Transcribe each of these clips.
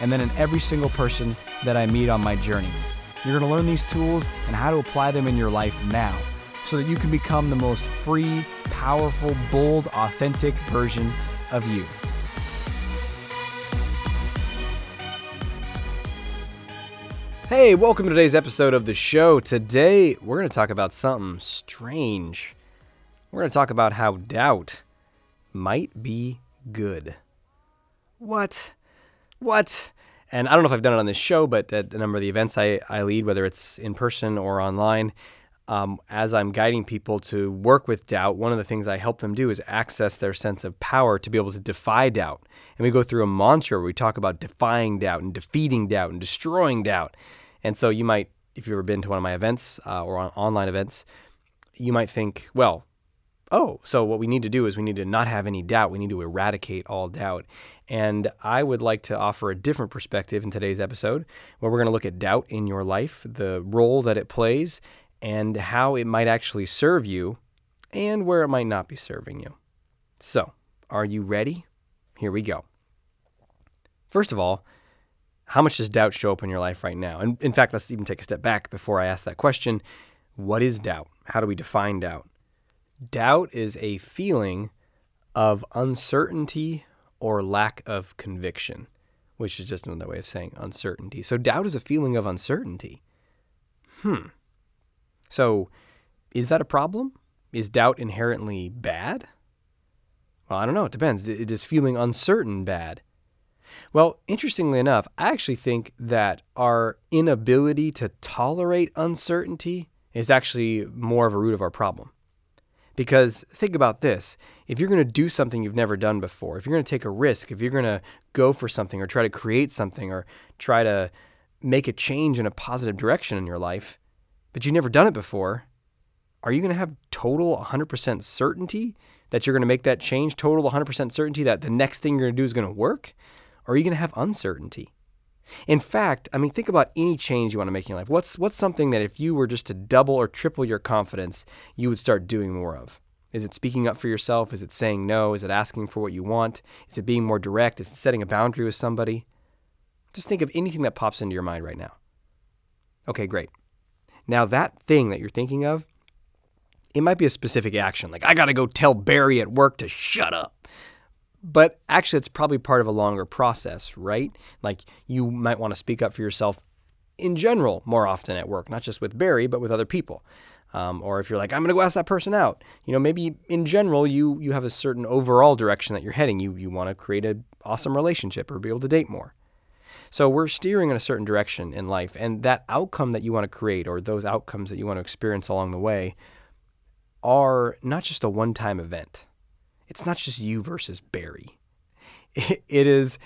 and then in every single person that I meet on my journey. You're going to learn these tools and how to apply them in your life now so that you can become the most free, powerful, bold, authentic version of you. Hey, welcome to today's episode of the show. Today, we're going to talk about something strange. We're going to talk about how doubt might be good. What? What? And I don't know if I've done it on this show, but at a number of the events I, I lead, whether it's in person or online, um, as I'm guiding people to work with doubt, one of the things I help them do is access their sense of power to be able to defy doubt. And we go through a mantra where we talk about defying doubt and defeating doubt and destroying doubt. And so you might, if you've ever been to one of my events uh, or on online events, you might think, well, oh, so what we need to do is we need to not have any doubt. We need to eradicate all doubt. And I would like to offer a different perspective in today's episode where we're going to look at doubt in your life, the role that it plays, and how it might actually serve you and where it might not be serving you. So, are you ready? Here we go. First of all, how much does doubt show up in your life right now? And in fact, let's even take a step back before I ask that question. What is doubt? How do we define doubt? Doubt is a feeling of uncertainty or lack of conviction, which is just another way of saying uncertainty. So, doubt is a feeling of uncertainty. Hmm. So, is that a problem? Is doubt inherently bad? Well, I don't know. It depends. Is feeling uncertain bad? Well, interestingly enough, I actually think that our inability to tolerate uncertainty is actually more of a root of our problem. Because think about this if you're going to do something you've never done before, if you're going to take a risk, if you're going to go for something or try to create something or try to make a change in a positive direction in your life, but you've never done it before, are you going to have total 100% certainty that you're going to make that change, total 100% certainty that the next thing you're going to do is going to work? Or are you going to have uncertainty? In fact, I mean, think about any change you want to make in your life. What's what's something that if you were just to double or triple your confidence, you would start doing more of? Is it speaking up for yourself? Is it saying no? Is it asking for what you want? Is it being more direct? Is it setting a boundary with somebody? Just think of anything that pops into your mind right now. Okay, great. Now that thing that you're thinking of, it might be a specific action, like I got to go tell Barry at work to shut up. But actually, it's probably part of a longer process, right? Like you might want to speak up for yourself in general more often at work, not just with Barry, but with other people. Um, or if you're like, I'm going to go ask that person out, you know, maybe in general you you have a certain overall direction that you're heading. You you want to create an awesome relationship or be able to date more. So we're steering in a certain direction in life, and that outcome that you want to create, or those outcomes that you want to experience along the way, are not just a one-time event it's not just you versus Barry. It is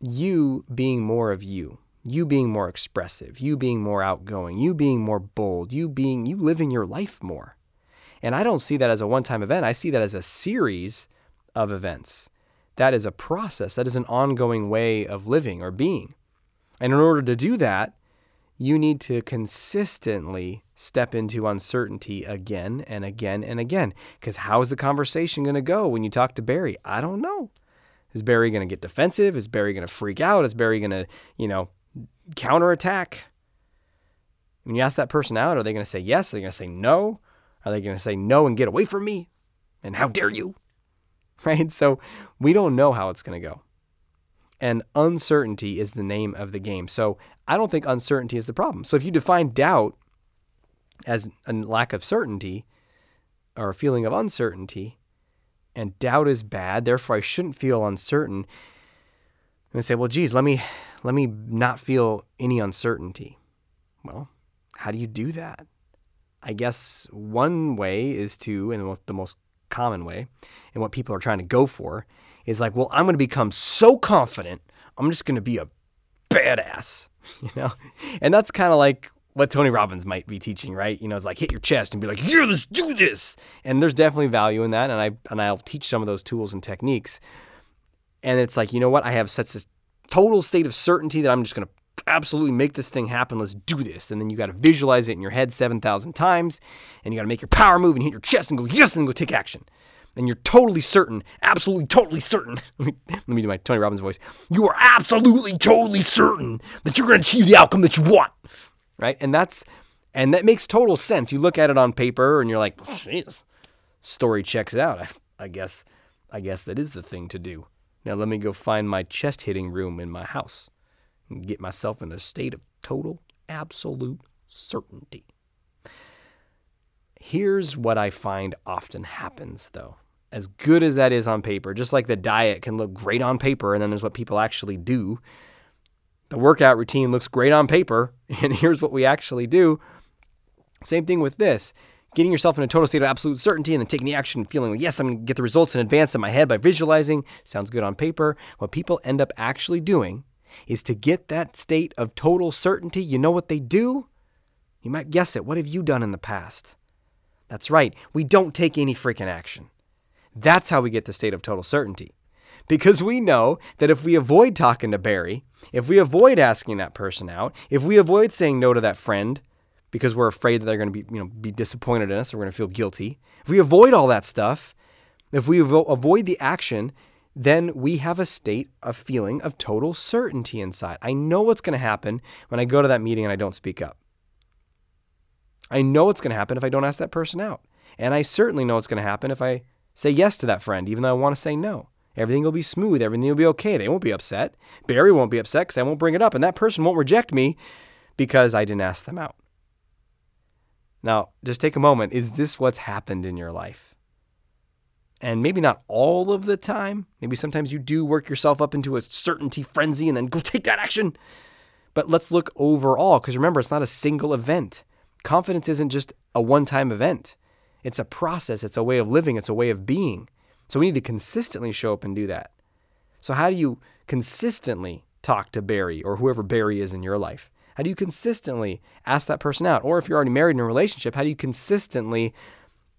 you being more of you, you being more expressive, you being more outgoing, you being more bold, you being you living your life more. And I don't see that as a one-time event. I see that as a series of events. That is a process. That is an ongoing way of living or being. And in order to do that, you need to consistently step into uncertainty again and again and again. Because how is the conversation going to go when you talk to Barry? I don't know. Is Barry going to get defensive? Is Barry going to freak out? Is Barry going to, you know, counterattack? When you ask that person out, are they going to say yes? Are they going to say no? Are they going to say no and get away from me? And how dare you? Right? So we don't know how it's going to go. And uncertainty is the name of the game. So I don't think uncertainty is the problem. So if you define doubt as a lack of certainty or a feeling of uncertainty, and doubt is bad, therefore I shouldn't feel uncertain. And say, well, geez, let me let me not feel any uncertainty. Well, how do you do that? I guess one way is to, and the most common way, and what people are trying to go for, is like, well, I'm going to become so confident, I'm just going to be a badass. you know? And that's kind of like what Tony Robbins might be teaching, right? You know, it's like hit your chest and be like, "Yeah, let's do this." And there's definitely value in that, and I and I'll teach some of those tools and techniques. And it's like, you know what? I have such a total state of certainty that I'm just to absolutely make this thing happen. Let's do this. And then you got to visualize it in your head 7,000 times, and you got to make your power move and hit your chest and go, yes, and go take action. And you're totally certain, absolutely totally certain. let, me, let me do my Tony Robbins voice. You are absolutely totally certain that you're going to achieve the outcome that you want. Right? And that's, and that makes total sense. You look at it on paper and you're like, jeez, story checks out. I, I guess, I guess that is the thing to do. Now let me go find my chest hitting room in my house and get myself in a state of total, absolute certainty. Here's what I find often happens, though. As good as that is on paper, just like the diet can look great on paper, and then there's what people actually do. The workout routine looks great on paper, and here's what we actually do. Same thing with this getting yourself in a total state of absolute certainty and then taking the action, feeling yes, I'm going to get the results in advance in my head by visualizing. Sounds good on paper. What people end up actually doing is to get that state of total certainty. You know what they do? You might guess it. What have you done in the past? That's right. We don't take any freaking action. That's how we get the state of total certainty. Because we know that if we avoid talking to Barry, if we avoid asking that person out, if we avoid saying no to that friend, because we're afraid that they're going to be, you know, be disappointed in us or we're going to feel guilty. If we avoid all that stuff, if we avo- avoid the action, then we have a state of feeling of total certainty inside. I know what's going to happen when I go to that meeting and I don't speak up. I know what's going to happen if I don't ask that person out. And I certainly know what's going to happen if I say yes to that friend, even though I want to say no. Everything will be smooth. Everything will be okay. They won't be upset. Barry won't be upset because I won't bring it up. And that person won't reject me because I didn't ask them out. Now, just take a moment. Is this what's happened in your life? And maybe not all of the time. Maybe sometimes you do work yourself up into a certainty frenzy and then go take that action. But let's look overall because remember, it's not a single event. Confidence isn't just a one time event, it's a process, it's a way of living, it's a way of being. So we need to consistently show up and do that. So, how do you consistently talk to Barry or whoever Barry is in your life? How do you consistently ask that person out? Or if you're already married in a relationship, how do you consistently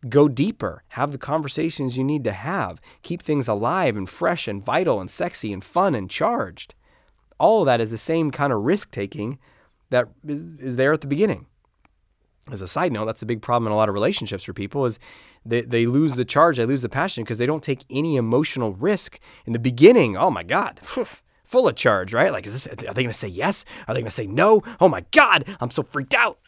go deeper, have the conversations you need to have, keep things alive and fresh and vital and sexy and fun and charged? All of that is the same kind of risk taking that is, is there at the beginning. As a side note, that's a big problem in a lot of relationships for people is they, they lose the charge, they lose the passion because they don't take any emotional risk in the beginning. Oh my God full of charge, right? Like, is this, are they going to say yes? Are they going to say no? Oh my God, I'm so freaked out.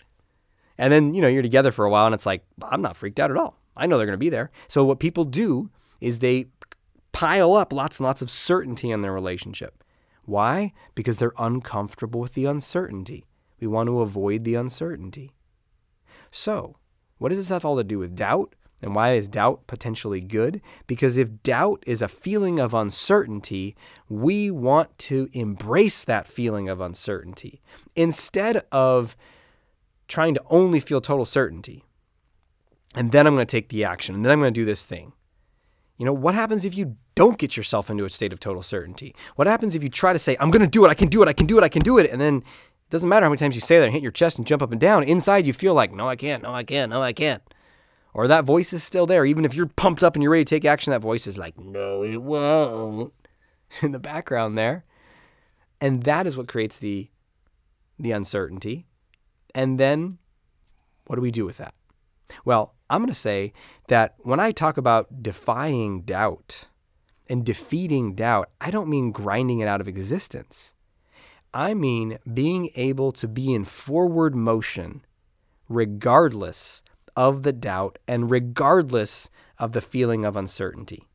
And then, you know, you're together for a while and it's like, I'm not freaked out at all. I know they're going to be there. So what people do is they pile up lots and lots of certainty in their relationship. Why? Because they're uncomfortable with the uncertainty. We want to avoid the uncertainty. So, what does this have all to do with doubt? And why is doubt potentially good? Because if doubt is a feeling of uncertainty, we want to embrace that feeling of uncertainty instead of trying to only feel total certainty. And then I'm going to take the action, and then I'm going to do this thing. You know, what happens if you don't get yourself into a state of total certainty? What happens if you try to say, I'm going to do it, I can do it, I can do it, I can do it, and then doesn't matter how many times you say that and hit your chest and jump up and down, inside you feel like, no, I can't, no, I can't, no, I can't or that voice is still there. Even if you're pumped up and you're ready to take action, that voice is like, no, it won't in the background there. And that is what creates the, the uncertainty. And then what do we do with that? Well, I'm going to say that when I talk about defying doubt and defeating doubt, I don't mean grinding it out of existence. I mean being able to be in forward motion regardless of the doubt and regardless of the feeling of uncertainty.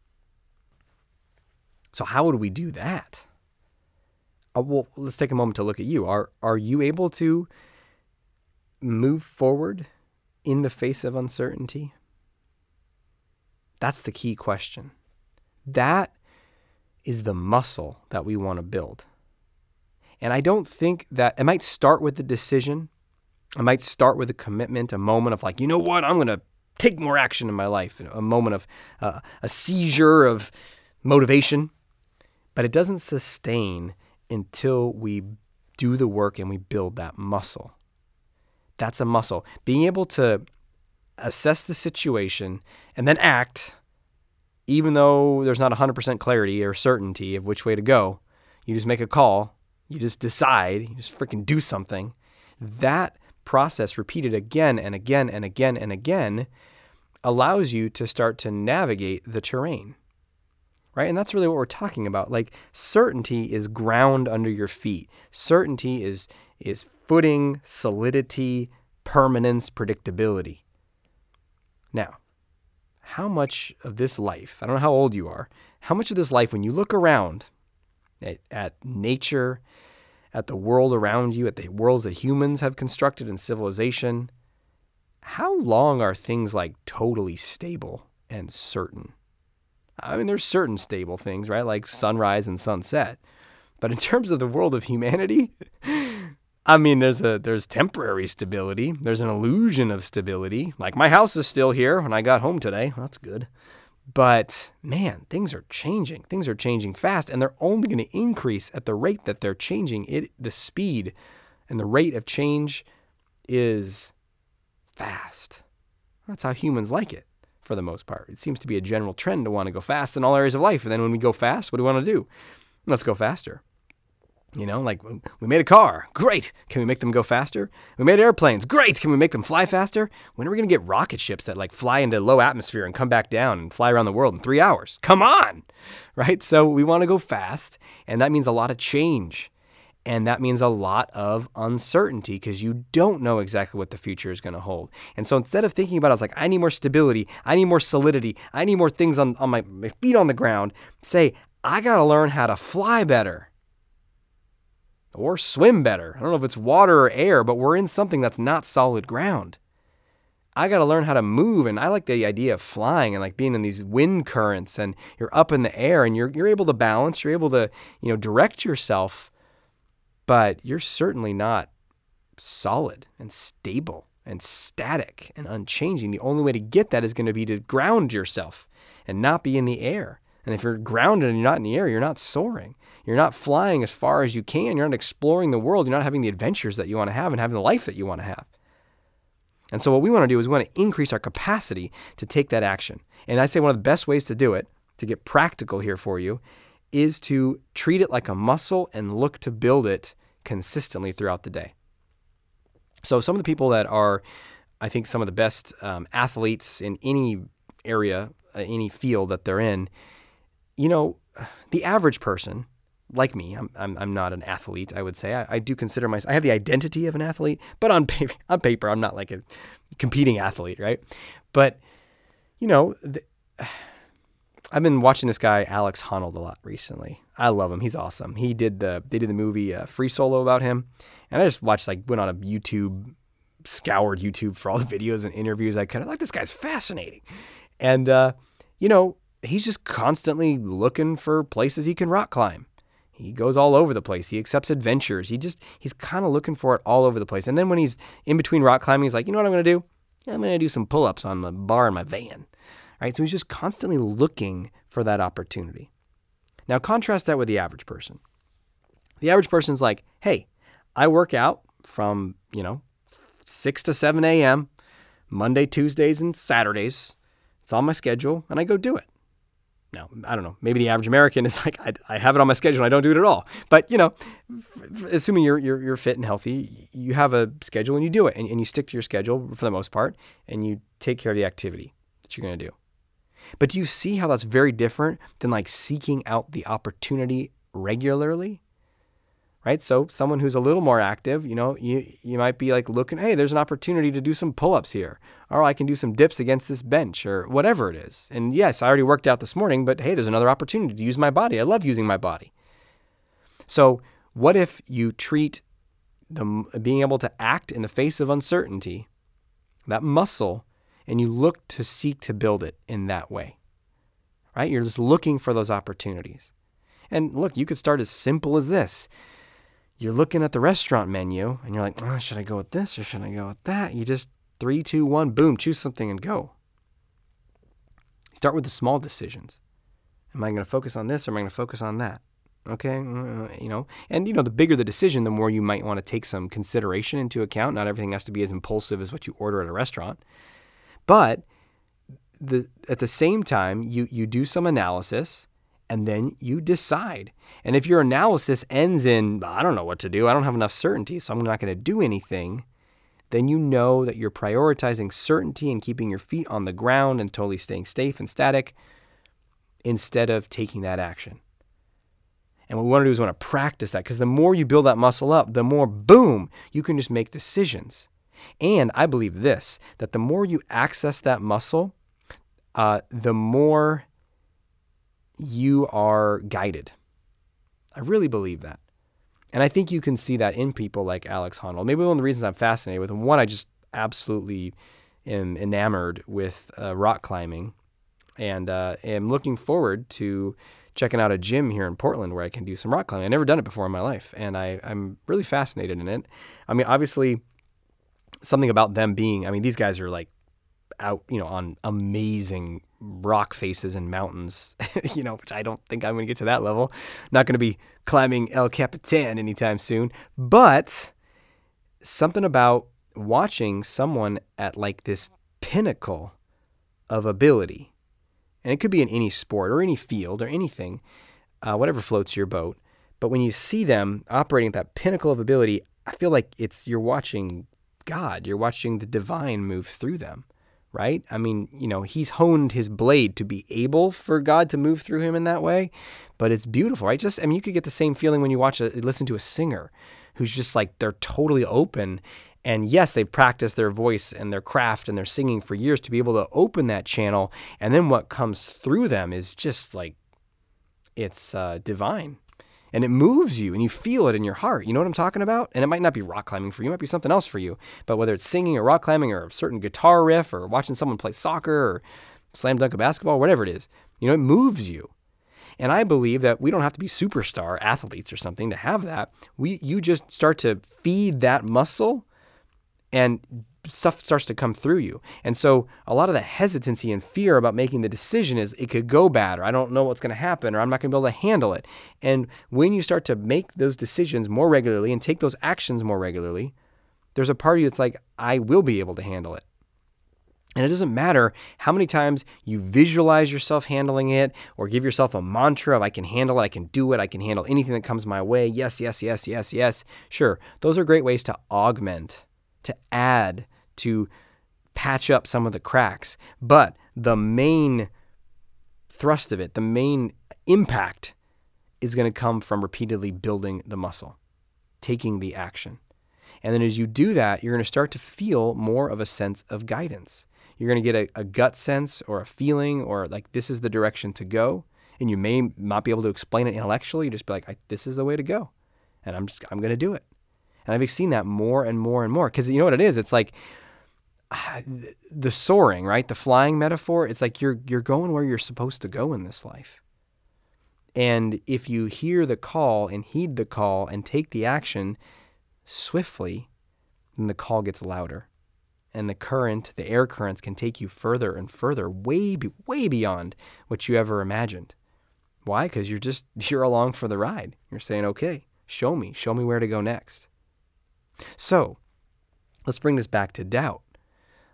So, how would we do that? Uh, well, let's take a moment to look at you. Are, are you able to move forward in the face of uncertainty? That's the key question. That is the muscle that we want to build. And I don't think that it might start with the decision I might start with a commitment, a moment of like, you know what, I'm going to take more action in my life, a moment of uh, a seizure of motivation. But it doesn't sustain until we do the work and we build that muscle. That's a muscle. Being able to assess the situation and then act, even though there's not 100% clarity or certainty of which way to go, you just make a call, you just decide, you just freaking do something. That process, repeated again and again and again and again, allows you to start to navigate the terrain. Right? And that's really what we're talking about. Like certainty is ground under your feet. Certainty is is footing, solidity, permanence, predictability. Now, how much of this life, I don't know how old you are, how much of this life, when you look around at, at nature, at the world around you, at the worlds that humans have constructed in civilization, how long are things like totally stable and certain? I mean, there's certain stable things, right? Like sunrise and sunset. But in terms of the world of humanity, I mean, there's a there's temporary stability. There's an illusion of stability. Like my house is still here when I got home today. That's good. But man, things are changing. Things are changing fast, and they're only going to increase at the rate that they're changing. It the speed and the rate of change is fast. That's how humans like it for the most part. It seems to be a general trend to want to go fast in all areas of life. And then when we go fast, what do we want to do? Let's go faster. You know, like we made a car. Great. Can we make them go faster? We made airplanes. Great. Can we make them fly faster? When are we going to get rocket ships that like fly into low atmosphere and come back down and fly around the world in three hours? Come on. Right. So we want to go fast. And that means a lot of change. And that means a lot of uncertainty because you don't know exactly what the future is going to hold. And so instead of thinking about it as like, I need more stability, I need more solidity, I need more things on, on my, my feet on the ground, say, I got to learn how to fly better or swim better. I don't know if it's water or air, but we're in something that's not solid ground. I got to learn how to move. And I like the idea of flying and like being in these wind currents and you're up in the air and you're, you're able to balance, you're able to, you know, direct yourself, but you're certainly not solid and stable and static and unchanging. The only way to get that is going to be to ground yourself and not be in the air. And if you're grounded and you're not in the air, you're not soaring. You're not flying as far as you can. You're not exploring the world. You're not having the adventures that you want to have and having the life that you want to have. And so, what we want to do is we want to increase our capacity to take that action. And I'd say one of the best ways to do it, to get practical here for you, is to treat it like a muscle and look to build it consistently throughout the day. So, some of the people that are, I think, some of the best um, athletes in any area, uh, any field that they're in, you know, the average person like me, I'm, I'm, I'm not an athlete, I would say. I, I do consider myself, I have the identity of an athlete, but on paper, on paper, I'm not like a competing athlete, right? But, you know, the, I've been watching this guy, Alex Honnold, a lot recently. I love him. He's awesome. He did the, they did the movie uh, Free Solo about him. And I just watched, like, went on a YouTube, scoured YouTube for all the videos and interviews I could. I like, this guy's fascinating. And, uh, you know, he's just constantly looking for places he can rock climb he goes all over the place. He accepts adventures. He just he's kind of looking for it all over the place. And then when he's in between rock climbing, he's like, you know what I'm going to do? I'm going to do some pull-ups on the bar in my van. Right? So he's just constantly looking for that opportunity. Now contrast that with the average person. The average person's like, hey, I work out from, you know, 6 to 7 a.m., Monday, Tuesdays, and Saturdays. It's on my schedule, and I go do it. Now, I don't know. Maybe the average American is like, I, I have it on my schedule. I don't do it at all. But, you know, assuming you're, you're, you're fit and healthy, you have a schedule and you do it and, and you stick to your schedule for the most part and you take care of the activity that you're going to do. But do you see how that's very different than like seeking out the opportunity regularly? Right? So someone who's a little more active, you know, you you might be like looking, hey, there's an opportunity to do some pull-ups here, or I can do some dips against this bench, or whatever it is. And yes, I already worked out this morning, but hey, there's another opportunity to use my body. I love using my body. So what if you treat the being able to act in the face of uncertainty, that muscle, and you look to seek to build it in that way, right? You're just looking for those opportunities. And look, you could start as simple as this you're looking at the restaurant menu and you're like, oh, should I go with this or should I go with that? You just three, two, one, boom, choose something and go. Start with the small decisions. Am I going to focus on this or am I going to focus on that? Okay, uh, you know, and you know, the bigger the decision, the more you might want to take some consideration into account. Not everything has to be as impulsive as what you order at a restaurant, but the at the same time, you you do some analysis and then you decide. And if your analysis ends in I don't know what to do, I don't have enough certainty, so I'm not going to do anything, then you know that you're prioritizing certainty and keeping your feet on the ground and totally staying safe and static instead of taking that action. And what we want to do is want to practice that because the more you build that muscle up, the more boom, you can just make decisions. And I believe this that the more you access that muscle, uh, the more you are guided. I really believe that. And I think you can see that in people like Alex Honnold. Maybe one of the reasons I'm fascinated with him, one, I just absolutely am enamored with uh, rock climbing and uh, am looking forward to checking out a gym here in Portland where I can do some rock climbing. I've never done it before in my life, and I, I'm really fascinated in it. I mean, obviously, something about them being, I mean, these guys are like out, you know, on amazing rock faces and mountains, you know, which I don't think I'm going to get to that level. Not going to be climbing El Capitan anytime soon, but something about watching someone at like this pinnacle of ability, and it could be in any sport or any field or anything, uh, whatever floats your boat. But when you see them operating at that pinnacle of ability, I feel like it's you're watching God, you're watching the divine move through them right? I mean, you know, he's honed his blade to be able for God to move through him in that way, but it's beautiful, right? Just I mean, you could get the same feeling when you watch a listen to a singer who's just like they're totally open and yes, they've practiced their voice and their craft and their singing for years to be able to open that channel and then what comes through them is just like it's uh, divine and it moves you and you feel it in your heart. You know what I'm talking about? And it might not be rock climbing for you, it might be something else for you. But whether it's singing or rock climbing or a certain guitar riff or watching someone play soccer or slam dunk a basketball, whatever it is, you know, it moves you. And I believe that we don't have to be superstar athletes or something to have that. We you just start to feed that muscle and stuff starts to come through you. And so a lot of that hesitancy and fear about making the decision is it could go bad or I don't know what's going to happen or I'm not going to be able to handle it. And when you start to make those decisions more regularly and take those actions more regularly, there's a party that's like I will be able to handle it. And it doesn't matter how many times you visualize yourself handling it or give yourself a mantra of I can handle it, I can do it, I can handle anything that comes my way. Yes, yes, yes, yes, yes. Sure, those are great ways to augment, to add to patch up some of the cracks. But the main thrust of it, the main impact is going to come from repeatedly building the muscle, taking the action. And then as you do that, you're going to start to feel more of a sense of guidance. You're going to get a, a, gut sense or a feeling or like this is the direction to go. And you may not be able to explain it intellectually. You just be like, this is the way to go. And I'm just, I'm going to do it. And I've seen that more and more and more. Because you know what it is? It's like the soaring, right? The flying metaphor, it's like you're you're going where you're supposed to go in this life. And if you hear the call and heed the call and take the action swiftly, then the call gets louder. And the current, the air currents can take you further and further, way way beyond what you ever imagined. Why? Because you're just you're along for the ride. You're saying, okay, show me, show me where to go next. So let's bring this back to doubt.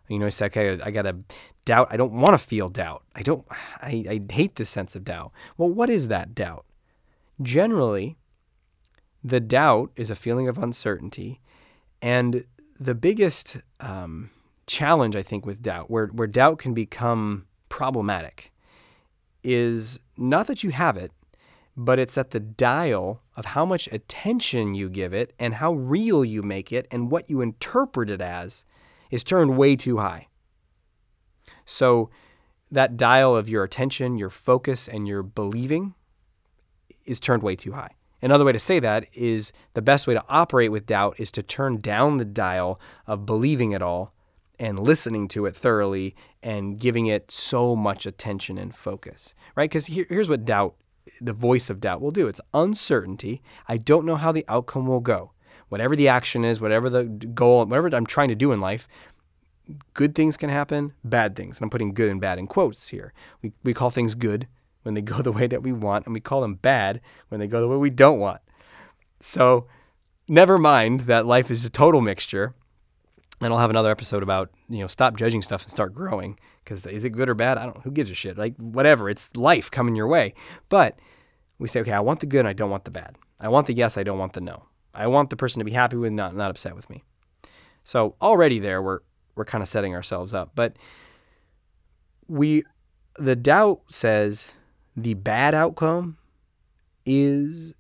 You know, it's like I, I gotta doubt. I don't want to feel doubt. I don't. I, I hate the sense of doubt. Well, what is that doubt? Generally, the doubt is a feeling of uncertainty, and the biggest um, challenge I think with doubt, where where doubt can become problematic, is not that you have it, but it's at the dial of how much attention you give it and how real you make it and what you interpret it as is turned way too high. So that dial of your attention, your focus, and your believing is turned way too high. Another way to say that is the best way to operate with doubt is to turn down the dial of believing it all and listening to it thoroughly and giving it so much attention and focus, right? Because here, here's what doubt, the voice of doubt will do it's uncertainty. I don't know how the outcome will go whatever the action is, whatever the goal, whatever I'm trying to do in life, good things can happen, bad things. And I'm putting good and bad in quotes here. We, we call things good when they go the way that we want, and we call them bad when they go the way we don't want. So, never mind that life is a total mixture. And I'll have another episode about, you know, stop judging stuff and start growing. Because is it good or bad? I don't Who gives a shit? Like, whatever. It's life coming your way. But we say, okay, I want the good and I don't want the bad. I want the yes, I don't want the no. I want the person to be happy with, not not upset with me. So already there, we're we're kind of setting ourselves up. But we, the doubt says the bad outcome is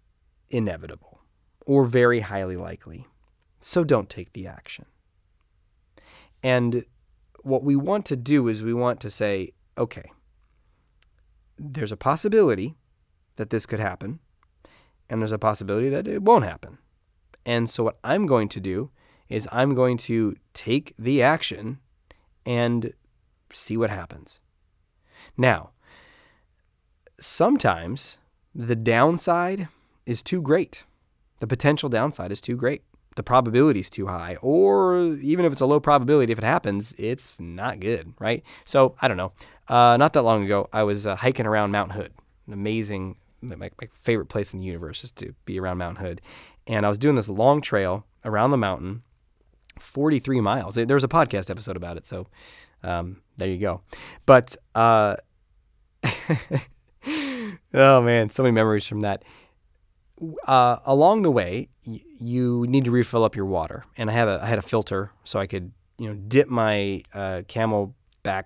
inevitable or very highly likely. So don't take the action. And what we want to do is we want to say, okay, there's a possibility that this could happen, and there's a possibility that it won't happen. And so, what I'm going to do is I'm going to take the action and see what happens. Now, sometimes the downside is too great. The potential downside is too great. The probability is too high. Or even if it's a low probability, if it happens, it's not good, right? So, I don't know. Uh, not that long ago, I was uh, hiking around Mount Hood, an amazing my, my favorite place in the universe is to be around Mount Hood. And I was doing this long trail around the mountain, 43 miles. There was a podcast episode about it. So um, there you go. But uh, oh man, so many memories from that. Uh, along the way, y- you need to refill up your water, and I have a I had a filter so I could you know dip my uh, CamelBak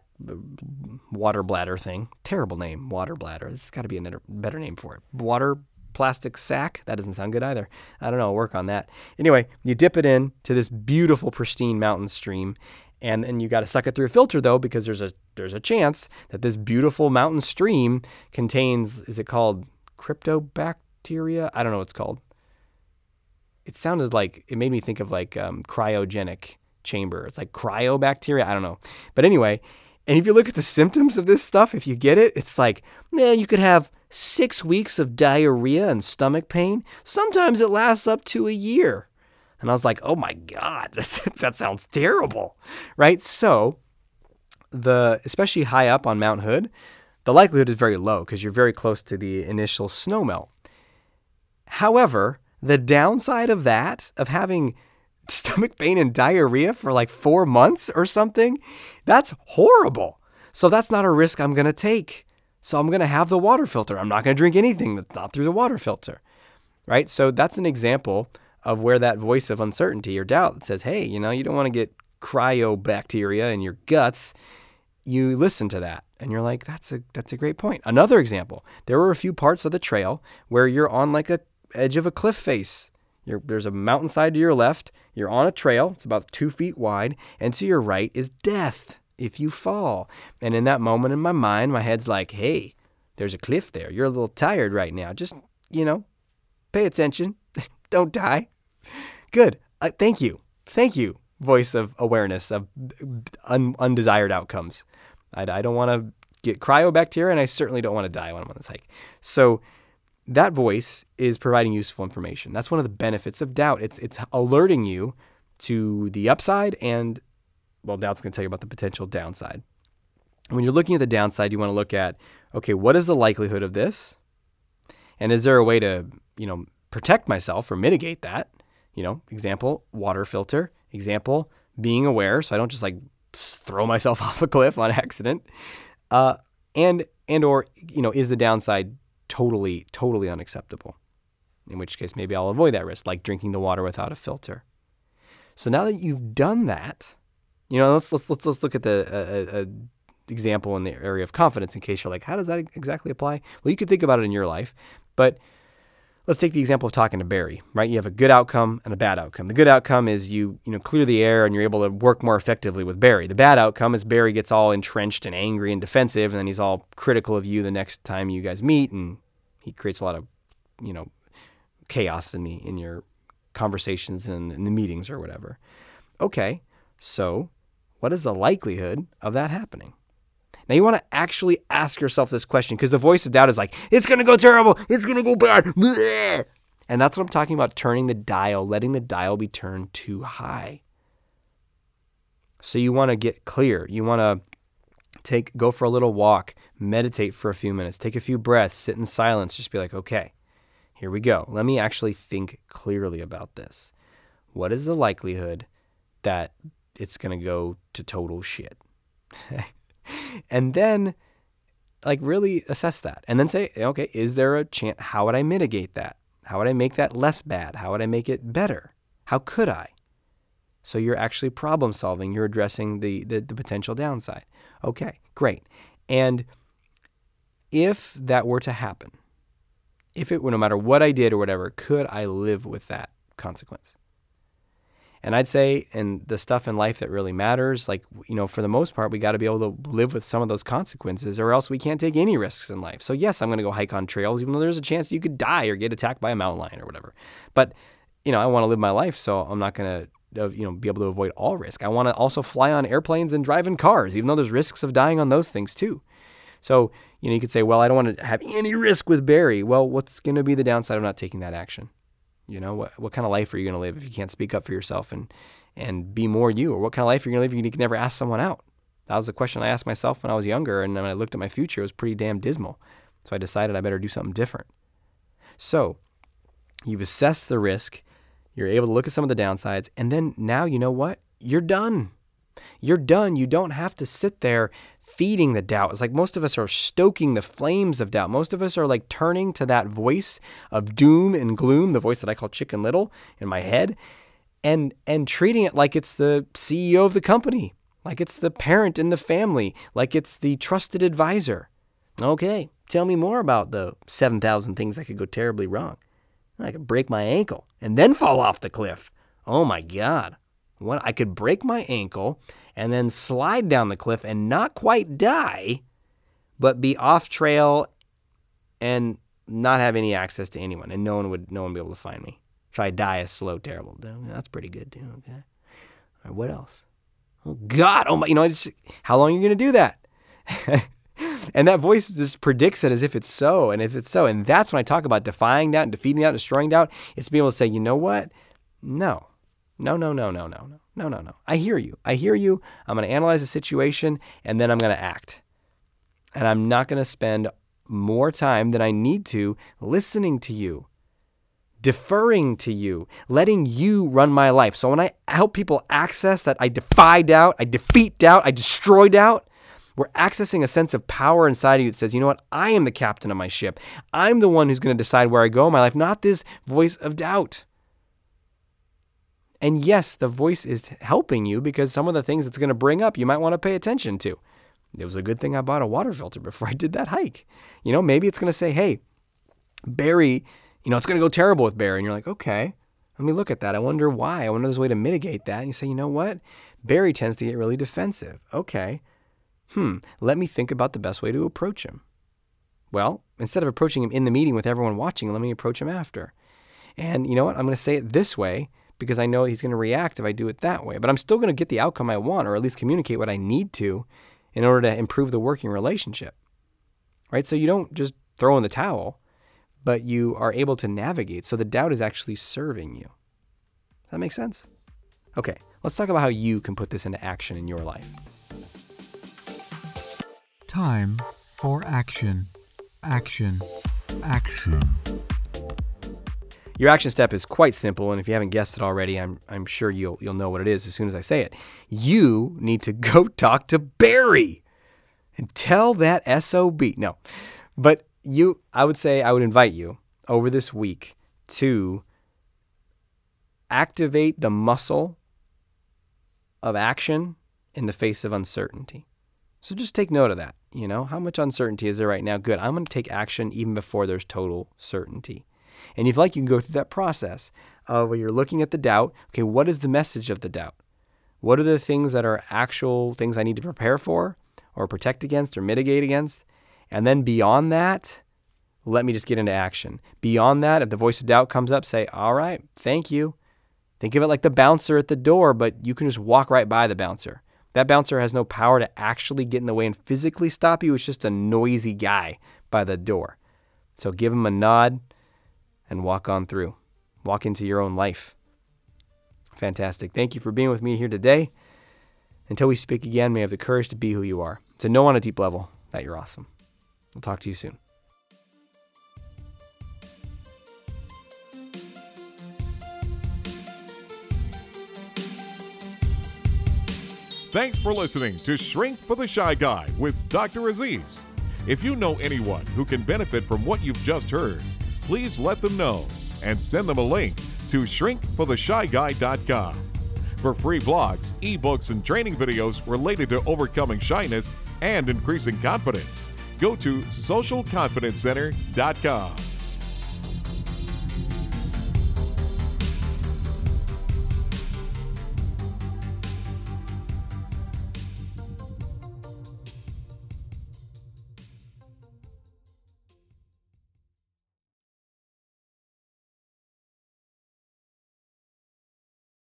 water bladder thing. Terrible name, water bladder. There's got to be a better name for it. Water plastic sack. That doesn't sound good either. I don't know. I'll work on that. Anyway, you dip it in to this beautiful, pristine mountain stream, and then you got to suck it through a filter though, because there's a there's a chance that this beautiful mountain stream contains is it called cryptobacteria? I don't know what it's called. It sounded like it made me think of like um, cryogenic chamber. It's like cryobacteria. I don't know, but anyway and if you look at the symptoms of this stuff, if you get it, it's like, man, you could have six weeks of diarrhea and stomach pain. Sometimes it lasts up to a year. And I was like, oh my God, that sounds terrible. Right? So, the especially high up on Mount Hood, the likelihood is very low because you're very close to the initial snowmelt. However, the downside of that, of having stomach pain and diarrhea for like four months or something. That's horrible. So that's not a risk I'm going to take. So I'm going to have the water filter. I'm not going to drink anything that's not through the water filter. Right? So that's an example of where that voice of uncertainty or doubt says, hey, you know, you don't want to get cryobacteria in your guts. You listen to that and you're like, that's a that's a great point. Another example, there were a few parts of the trail where you're on like a edge of a cliff face you're, there's a mountainside to your left. You're on a trail. It's about two feet wide. And to your right is death if you fall. And in that moment in my mind, my head's like, hey, there's a cliff there. You're a little tired right now. Just, you know, pay attention. Don't die. Good. Uh, thank you. Thank you, voice of awareness of un- undesired outcomes. I, I don't want to get cryobacteria, and I certainly don't want to die when I'm on this hike. So, that voice is providing useful information. That's one of the benefits of doubt. It's it's alerting you to the upside and well, doubt's going to tell you about the potential downside. When you're looking at the downside, you want to look at okay, what is the likelihood of this? And is there a way to, you know, protect myself or mitigate that? You know, example, water filter, example, being aware so I don't just like throw myself off a cliff on accident. Uh, and and or you know, is the downside totally, totally unacceptable. In which case, maybe I'll avoid that risk, like drinking the water without a filter. So now that you've done that, you know, let's let's let's, let's look at the example in the area of confidence. In case you're like, how does that exactly apply? Well, you could think about it in your life, but let's take the example of talking to Barry, right? You have a good outcome and a bad outcome. The good outcome is you, you know, clear the air and you're able to work more effectively with Barry. The bad outcome is Barry gets all entrenched and angry and defensive, and then he's all critical of you the next time you guys meet, and he creates a lot of, you know, chaos in the in your conversations and in the meetings or whatever. Okay, so what is the likelihood of that happening? Now you want to actually ask yourself this question because the voice of doubt is like, it's going to go terrible. It's going to go bad. And that's what I'm talking about turning the dial, letting the dial be turned too high. So you want to get clear. You want to Take go for a little walk, meditate for a few minutes, take a few breaths, sit in silence, just be like, "Okay, here we go. Let me actually think clearly about this. What is the likelihood that it's going to go to total shit?" and then like really assess that and then say, "Okay, is there a chance how would I mitigate that? How would I make that less bad? How would I make it better? How could I?" So you're actually problem solving. You're addressing the, the, the potential downside. Okay, great. And if that were to happen, if it were no matter what I did or whatever, could I live with that consequence? And I'd say, and the stuff in life that really matters, like, you know, for the most part, we got to be able to live with some of those consequences or else we can't take any risks in life. So, yes, I'm going to go hike on trails, even though there's a chance you could die or get attacked by a mountain lion or whatever. But, you know, I want to live my life, so I'm not going to uh, you know be able to avoid all risk. I want to also fly on airplanes and drive in cars, even though there's risks of dying on those things too. So you know you could say, well, I don't want to have any risk with Barry. Well, what's going to be the downside of not taking that action? You know what what kind of life are you going to live if you can't speak up for yourself and and be more you, or what kind of life are you going to live if you can never ask someone out? That was a question I asked myself when I was younger, and when I looked at my future, it was pretty damn dismal. So I decided I better do something different. So you've assessed the risk you're able to look at some of the downsides, and then now you know what? You're done. You're done. You don't have to sit there feeding the doubt. It's like most of us are stoking the flames of doubt. Most of us are like turning to that voice of doom and gloom, the voice that I call Chicken Little in my head, and and treating it like it's the CEO of the company, like it's the parent in the family, like it's the trusted advisor. Okay, tell me more about the 7,000 things that could go terribly wrong. I could break my ankle and then fall off the cliff. Oh my God. What I could break my ankle and then slide down the cliff and not quite die, but be off trail and not have any access to anyone, and no one would no one be able to find me. So I die a slow, terrible death. That's pretty good too. Okay. All right, what else? Oh God! Oh my! You know, just, how long are you gonna do that? And that voice just predicts it as if it's so. And if it's so, and that's when I talk about defying doubt and defeating doubt, destroying doubt, it's being able to say, you know what? No. No, no, no, no, no, no, no, no, no. I hear you. I hear you. I'm going to analyze the situation and then I'm going to act. And I'm not going to spend more time than I need to listening to you, deferring to you, letting you run my life. So when I help people access that I defy doubt, I defeat doubt, I destroy doubt, we're accessing a sense of power inside of you that says, you know what? I am the captain of my ship. I'm the one who's going to decide where I go in my life, not this voice of doubt. And yes, the voice is helping you because some of the things it's going to bring up you might want to pay attention to. It was a good thing I bought a water filter before I did that hike. You know, maybe it's going to say, hey, Barry, you know, it's going to go terrible with Barry. And you're like, okay, let me look at that. I wonder why. I wonder there's a way to mitigate that. And you say, you know what? Barry tends to get really defensive. Okay hmm, let me think about the best way to approach him. Well, instead of approaching him in the meeting with everyone watching, let me approach him after. And you know what? I'm going to say it this way because I know he's going to react if I do it that way. But I'm still going to get the outcome I want, or at least communicate what I need to in order to improve the working relationship. Right? So you don't just throw in the towel, but you are able to navigate. So the doubt is actually serving you. Does that make sense? Okay, let's talk about how you can put this into action in your life. Time for action. Action. Action. Your action step is quite simple, and if you haven't guessed it already, I'm, I'm sure you'll, you'll know what it is as soon as I say it. You need to go talk to Barry and tell that SOB. No, but you, I would say, I would invite you over this week to activate the muscle of action in the face of uncertainty. So just take note of that. You know, how much uncertainty is there right now? Good. I'm going to take action even before there's total certainty. And if like, you can go through that process of where you're looking at the doubt. Okay, what is the message of the doubt? What are the things that are actual things I need to prepare for or protect against or mitigate against? And then beyond that, let me just get into action. Beyond that, if the voice of doubt comes up, say, All right, thank you. Think of it like the bouncer at the door, but you can just walk right by the bouncer. That bouncer has no power to actually get in the way and physically stop you. It's just a noisy guy by the door. So give him a nod and walk on through. Walk into your own life. Fantastic. Thank you for being with me here today. Until we speak again, may have the courage to be who you are, to know on a deep level that you're awesome. We'll talk to you soon. Thanks for listening to Shrink for the Shy Guy with Dr. Aziz. If you know anyone who can benefit from what you've just heard, please let them know and send them a link to shrinkfortheshyguy.com. For free blogs, ebooks, and training videos related to overcoming shyness and increasing confidence, go to socialconfidencecenter.com.